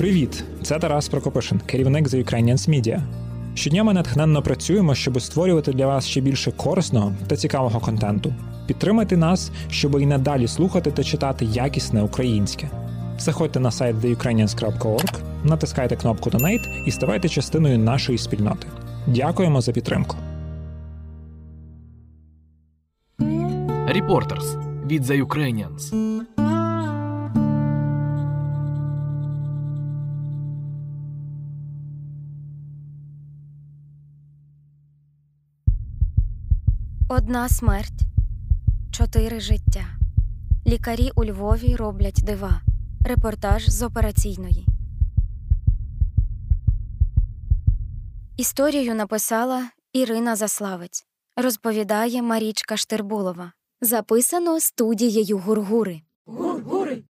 Привіт! Це Тарас Прокопишин, керівник The Ukrainians Media. Щодня ми натхненно працюємо, щоб створювати для вас ще більше корисного та цікавого контенту. Підтримайте нас, щоб і надалі слухати та читати якісне українське. Заходьте на сайт theukrainians.org, натискайте кнопку Donate і ставайте частиною нашої спільноти. Дякуємо за підтримку. Reporters від The Ukrainians. Одна смерть, чотири життя. Лікарі у Львові роблять дива. Репортаж з операційної. Історію написала Ірина Заславець. Розповідає Марічка Штирбулова. Записано студією Гургури. Гур-гури!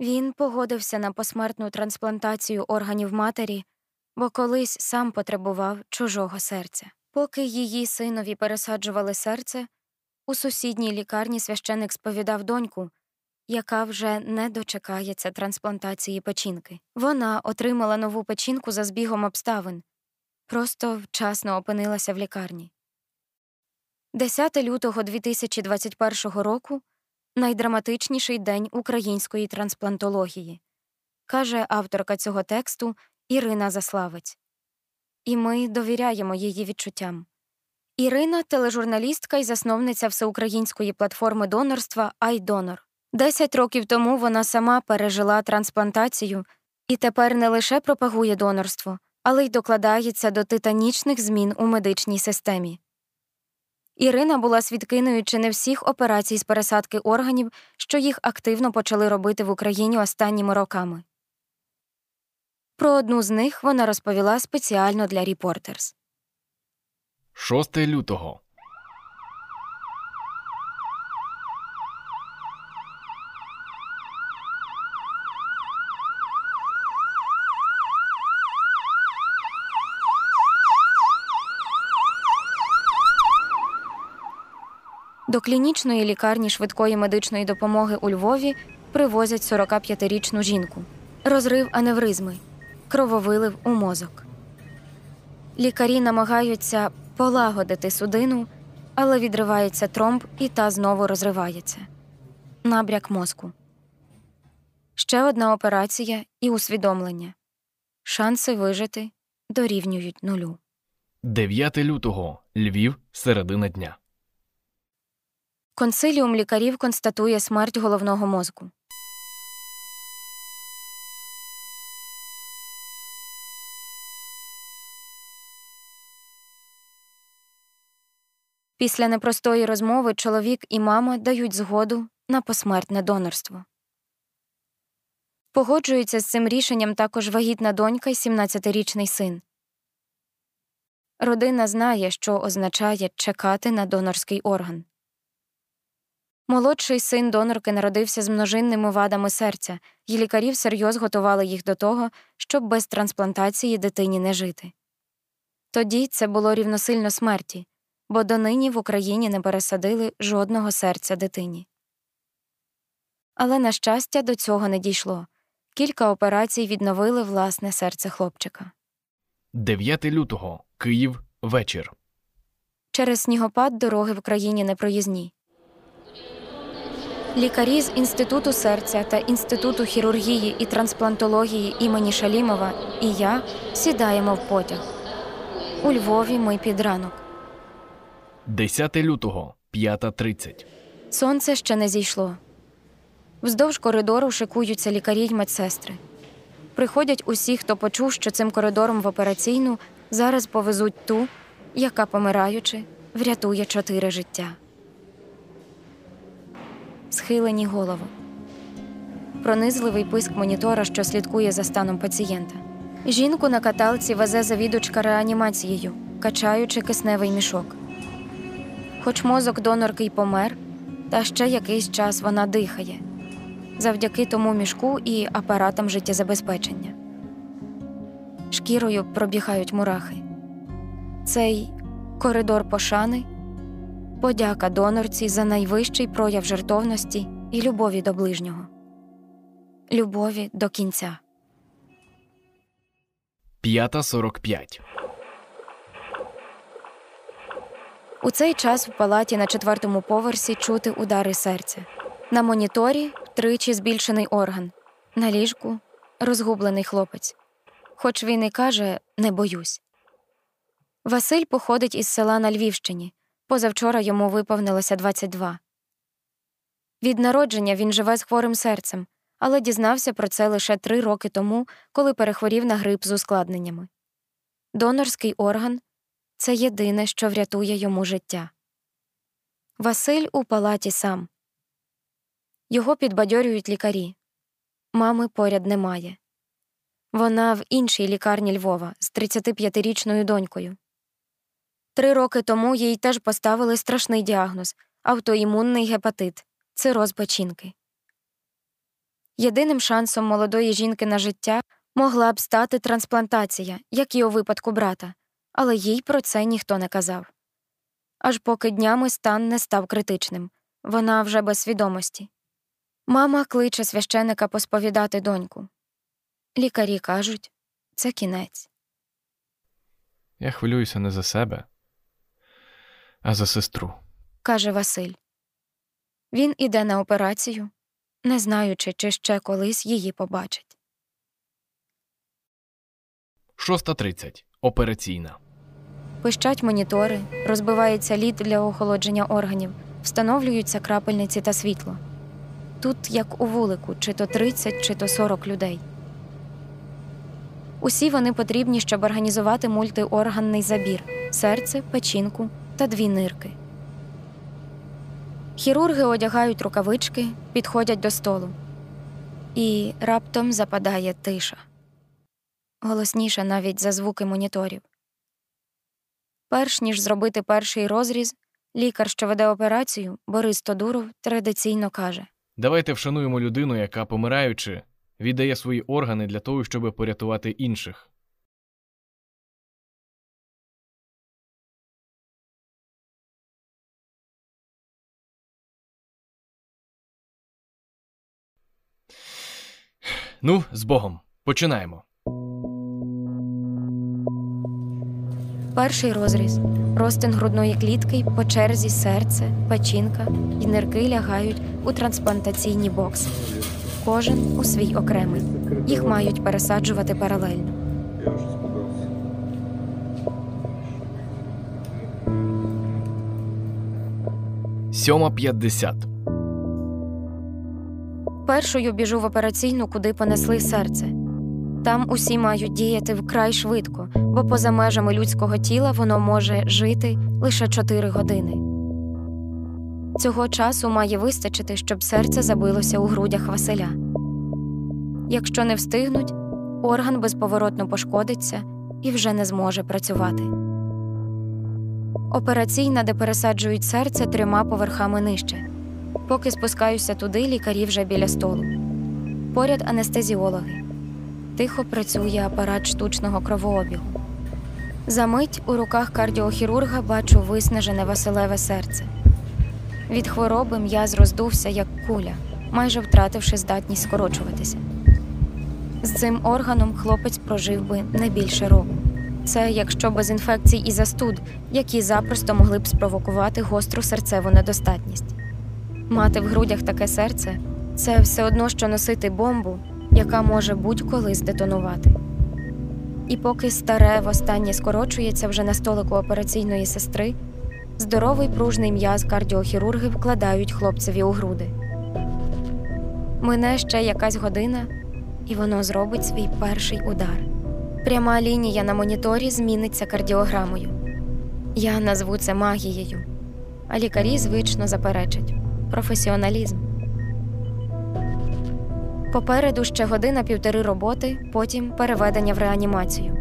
Він погодився на посмертну трансплантацію органів матері, бо колись сам потребував чужого серця. Поки її синові пересаджували серце, у сусідній лікарні священик сповідав доньку, яка вже не дочекається трансплантації печінки. Вона отримала нову печінку за збігом обставин, просто вчасно опинилася в лікарні. 10 лютого 2021 року найдраматичніший день української трансплантології, каже авторка цього тексту Ірина Заславець. І ми довіряємо її відчуттям. Ірина тележурналістка і засновниця всеукраїнської платформи донорства iDonor. Десять років тому вона сама пережила трансплантацію і тепер не лише пропагує донорство, але й докладається до титанічних змін у медичній системі. Ірина була свідкиною чи не всіх операцій з пересадки органів, що їх активно почали робити в Україні останніми роками. Про одну з них вона розповіла спеціально для Reporters. 6 лютого. До клінічної лікарні швидкої медичної допомоги у Львові привозять 45-річну жінку. Розрив аневризми, крововилив у мозок. Лікарі намагаються полагодити судину, але відривається тромб і та знову розривається. Набряк мозку. Ще одна операція і усвідомлення. Шанси вижити дорівнюють нулю. 9 лютого. Львів. Середина дня. Консиліум лікарів констатує смерть головного мозку. Після непростої розмови чоловік і мама дають згоду на посмертне донорство. Погоджуються з цим рішенням також вагітна донька і 17-річний син. Родина знає, що означає чекати на донорський орган. Молодший син донорки народився з множинними вадами серця, і лікарі всерйоз готували їх до того, щоб без трансплантації дитині не жити. Тоді це було рівносильно смерті, бо донині в Україні не пересадили жодного серця дитині. Але, на щастя, до цього не дійшло. Кілька операцій відновили власне серце хлопчика. 9 лютого. Київ. Вечір. Через снігопад дороги в країні непроїзні. Лікарі з Інституту серця та Інституту хірургії і трансплантології імені Шалімова і я сідаємо в потяг. У Львові ми під ранок. 10 лютого. 5.30. Сонце ще не зійшло. Вздовж коридору шикуються лікарі й медсестри. Приходять усі, хто почув, що цим коридором в операційну зараз повезуть ту, яка, помираючи, врятує чотири життя. Схилені голови. Пронизливий писк монітора, що слідкує за станом пацієнта. Жінку на каталці везе завідувачка реанімацією, качаючи кисневий мішок. Хоч мозок донорки й помер, та ще якийсь час вона дихає завдяки тому мішку і апаратам життєзабезпечення. Шкірою пробігають мурахи. Цей коридор пошани, подяка донорці за найвищий прояв жертовності і любові до ближнього. любові до кінця. 5.45. У цей час в палаті на четвертому поверсі чути удари серця. На моніторі тричі збільшений орган, на ліжку розгублений хлопець. Хоч він і каже не боюсь. Василь походить із села на Львівщині. Позавчора йому виповнилося 22. Від народження він живе з хворим серцем, але дізнався про це лише три роки тому, коли перехворів на грип з ускладненнями. Донорський орган це єдине, що врятує йому життя. Василь у палаті сам. Його підбадьорюють лікарі. Мами поряд немає. Вона в іншій лікарні Львова з 35-річною донькою. Три роки тому їй теж поставили страшний діагноз автоімунний гепатит, цироз печінки. Єдиним шансом молодої жінки на життя могла б стати трансплантація, як і у випадку брата, але їй про це ніхто не казав. Аж поки днями стан не став критичним вона вже без свідомості. Мама кличе священика посповідати доньку. Лікарі кажуть це кінець. Я хвилююся не за себе, а за сестру. каже Василь. Він іде на операцію, не знаючи, чи ще колись її побачить. 6.30. Операційна. Пищать монітори, розбивається лід для охолодження органів, встановлюються крапельниці та світло. Тут, як у вулику, чи то 30, чи то 40 людей. Усі вони потрібні, щоб організувати мультиорганний забір серце, печінку та дві нирки. Хірурги одягають рукавички, підходять до столу. І раптом западає тиша. Голосніша навіть за звуки моніторів. Перш ніж зробити перший розріз, лікар, що веде операцію, Борис Тодуров, традиційно каже: Давайте вшануємо людину, яка, помираючи, віддає свої органи для того, щоб порятувати інших. Ну, з Богом. Починаємо. Перший розріз, розтин грудної клітки, по черзі серце, печінка і нирки лягають у трансплантаційні бокси. Кожен у свій окремий. Їх мають пересаджувати паралельно. Сьома п'ятдесят. Першою біжу в операційну, куди понесли серце. Там усі мають діяти вкрай швидко, бо поза межами людського тіла воно може жити лише 4 години. Цього часу має вистачити, щоб серце забилося у грудях Василя. Якщо не встигнуть, орган безповоротно пошкодиться і вже не зможе працювати. Операційна, де пересаджують серце трьома поверхами нижче. Поки спускаюся туди, лікарі вже біля столу. Поряд анестезіологи. Тихо працює апарат штучного кровообігу. Замить у руках кардіохірурга бачу виснажене Василеве серце. Від хвороби м'яз роздувся, як куля, майже втративши здатність скорочуватися. З цим органом хлопець прожив би не більше року. Це якщо без інфекцій і застуд, які запросто могли б спровокувати гостру серцеву недостатність. Мати в грудях таке серце це все одно, що носити бомбу, яка може будь-коли здетонувати. І поки старе востаннє скорочується вже на столику операційної сестри, здоровий пружний м'яз кардіохірурги вкладають хлопцеві у груди. Мине ще якась година, і воно зробить свій перший удар. Пряма лінія на моніторі зміниться кардіограмою. Я назву це магією, а лікарі звично заперечать професіоналізм. Попереду ще година півтори роботи, потім переведення в реанімацію.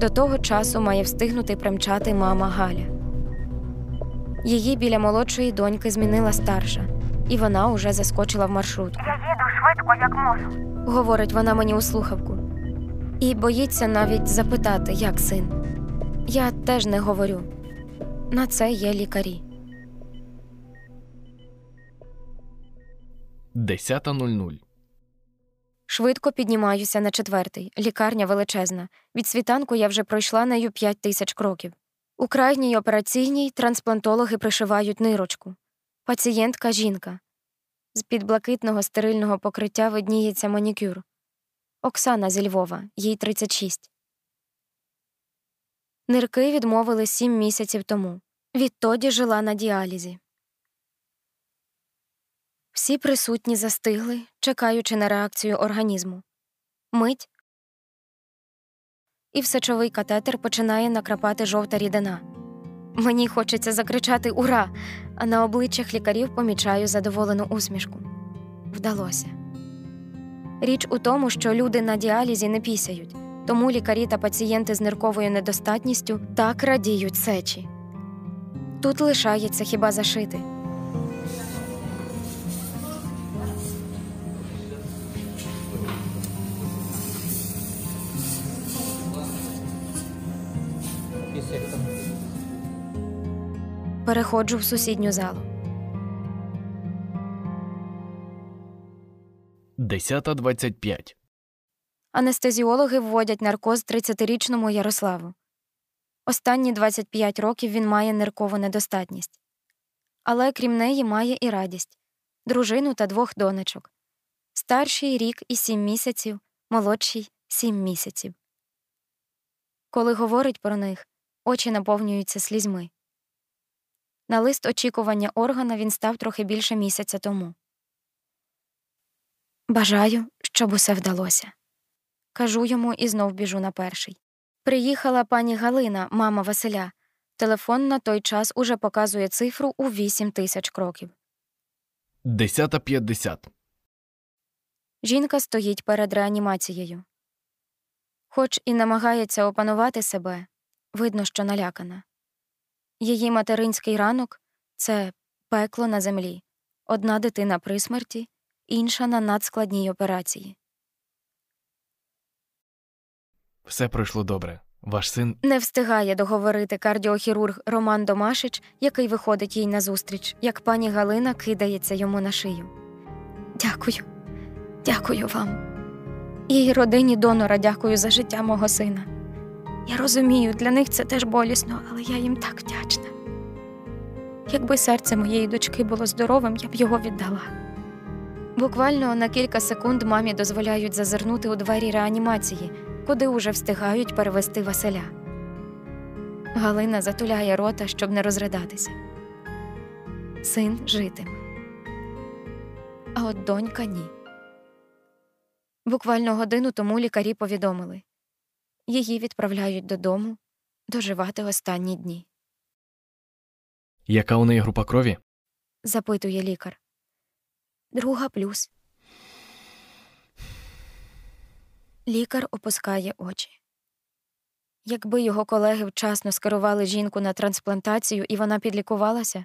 До того часу має встигнути примчати мама Галя. Її біля молодшої доньки змінила старша, і вона уже заскочила в маршрутку. Я їду швидко, як можу. Говорить вона мені у слухавку. І боїться навіть запитати, як син. Я теж не говорю. На це є лікарі. 10.00. Швидко піднімаюся на четвертий. Лікарня величезна. Від світанку я вже пройшла нею п'ять тисяч кроків. У крайній операційній трансплантологи пришивають нирочку. Пацієнтка жінка. З під блакитного стерильного покриття видніється манікюр. Оксана зі Львова, їй 36. Нирки відмовили сім місяців тому. Відтоді жила на діалізі. Всі присутні застигли, чекаючи на реакцію організму. Мить. І в сечовий катетер починає накрапати жовта рідина. Мені хочеться закричати Ура! А на обличчях лікарів помічаю задоволену усмішку. Вдалося. Річ у тому, що люди на діалізі не пісяють, тому лікарі та пацієнти з нирковою недостатністю так радіють сечі. Тут лишається хіба зашити. Переходжу в сусідню залу. 10.25. Анестезіологи вводять наркоз 30-річному Ярославу. Останні 25 років він має ниркову недостатність. Але крім неї має і радість дружину та двох донечок. Старший рік і сім місяців, молодший сім місяців. Коли говорить про них, очі наповнюються слізьми. На лист очікування органа він став трохи більше місяця тому. Бажаю, щоб усе вдалося. Кажу йому і знов біжу на перший. Приїхала пані Галина, мама Василя. Телефон на той час уже показує цифру у 8 тисяч кроків. 10.50. Жінка стоїть перед реанімацією. Хоч і намагається опанувати себе, видно, що налякана. Її материнський ранок це пекло на землі, одна дитина при смерті, інша на надскладній операції. Все пройшло добре. Ваш син Не встигає договорити кардіохірург Роман Домашич, який виходить їй назустріч, як пані Галина кидається йому на шию. Дякую, дякую вам. І родині донора дякую за життя мого сина. Я розумію, для них це теж болісно, але я їм так вдячна. Якби серце моєї дочки було здоровим, я б його віддала. Буквально на кілька секунд мамі дозволяють зазирнути у двері реанімації, куди уже встигають перевести Василя. Галина затуляє рота, щоб не розридатися. Син житиме. А от донька ні. Буквально годину тому лікарі повідомили її відправляють додому доживати останні дні. яка у неї група крові? запитує лікар. Друга плюс. Лікар опускає очі. Якби його колеги вчасно скерували жінку на трансплантацію і вона підлікувалася,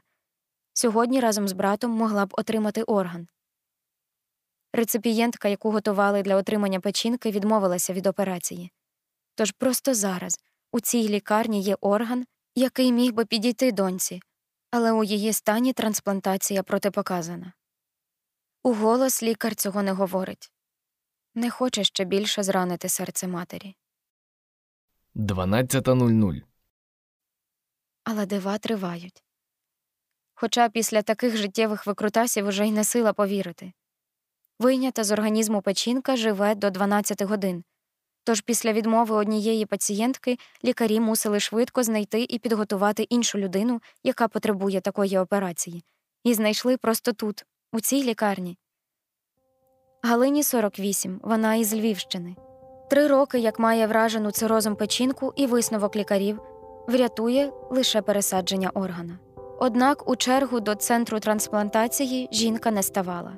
сьогодні разом з братом могла б отримати орган. Реципієнтка, яку готували для отримання печінки, відмовилася від операції. Тож просто зараз у цій лікарні є орган, який міг би підійти доньці, але у її стані трансплантація протипоказана. Уголос лікар цього не говорить не хоче ще більше зранити серце матері. 12.00. Але дива тривають. Хоча після таких життєвих викрутасів уже й не сила повірити. Вийнята з організму печінка живе до 12 годин, тож після відмови однієї пацієнтки лікарі мусили швидко знайти і підготувати іншу людину, яка потребує такої операції, і знайшли просто тут, у цій лікарні. Галині 48, вона із Львівщини. Три роки, як має вражену цирозом печінку, і висновок лікарів врятує лише пересадження органа. Однак у чергу до центру трансплантації жінка не ставала.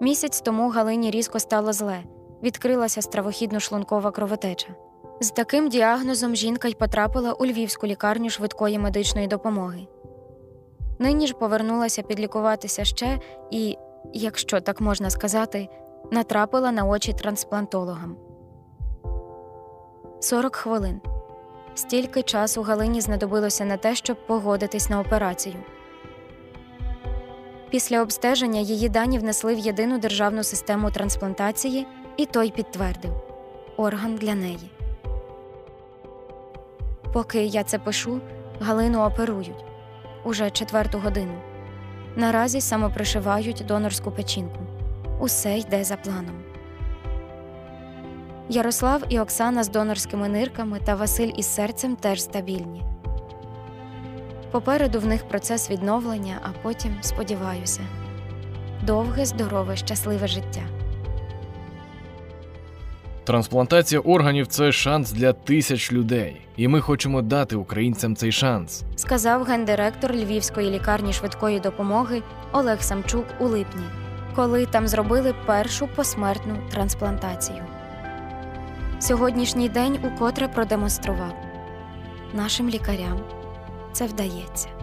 Місяць тому Галині різко стало зле, відкрилася стравохідно-шлункова кровотеча. З таким діагнозом жінка й потрапила у львівську лікарню швидкої медичної допомоги. Нині ж повернулася підлікуватися ще і, якщо так можна сказати, натрапила на очі трансплантологам. 40 хвилин. Стільки часу Галині знадобилося на те, щоб погодитись на операцію. Після обстеження її дані внесли в єдину державну систему трансплантації І той підтвердив орган для неї. Поки я це пишу, Галину оперують уже четверту годину. Наразі самопришивають донорську печінку. Усе йде за планом. Ярослав і Оксана з донорськими нирками та Василь із серцем теж стабільні. Попереду в них процес відновлення, а потім, сподіваюся, довге, здорове, щасливе життя. Трансплантація органів це шанс для тисяч людей, і ми хочемо дати українцям цей шанс. сказав гендиректор Львівської лікарні швидкої допомоги Олег Самчук у липні, коли там зробили першу посмертну трансплантацію. Сьогоднішній день укотре продемонстрував нашим лікарям це вдається.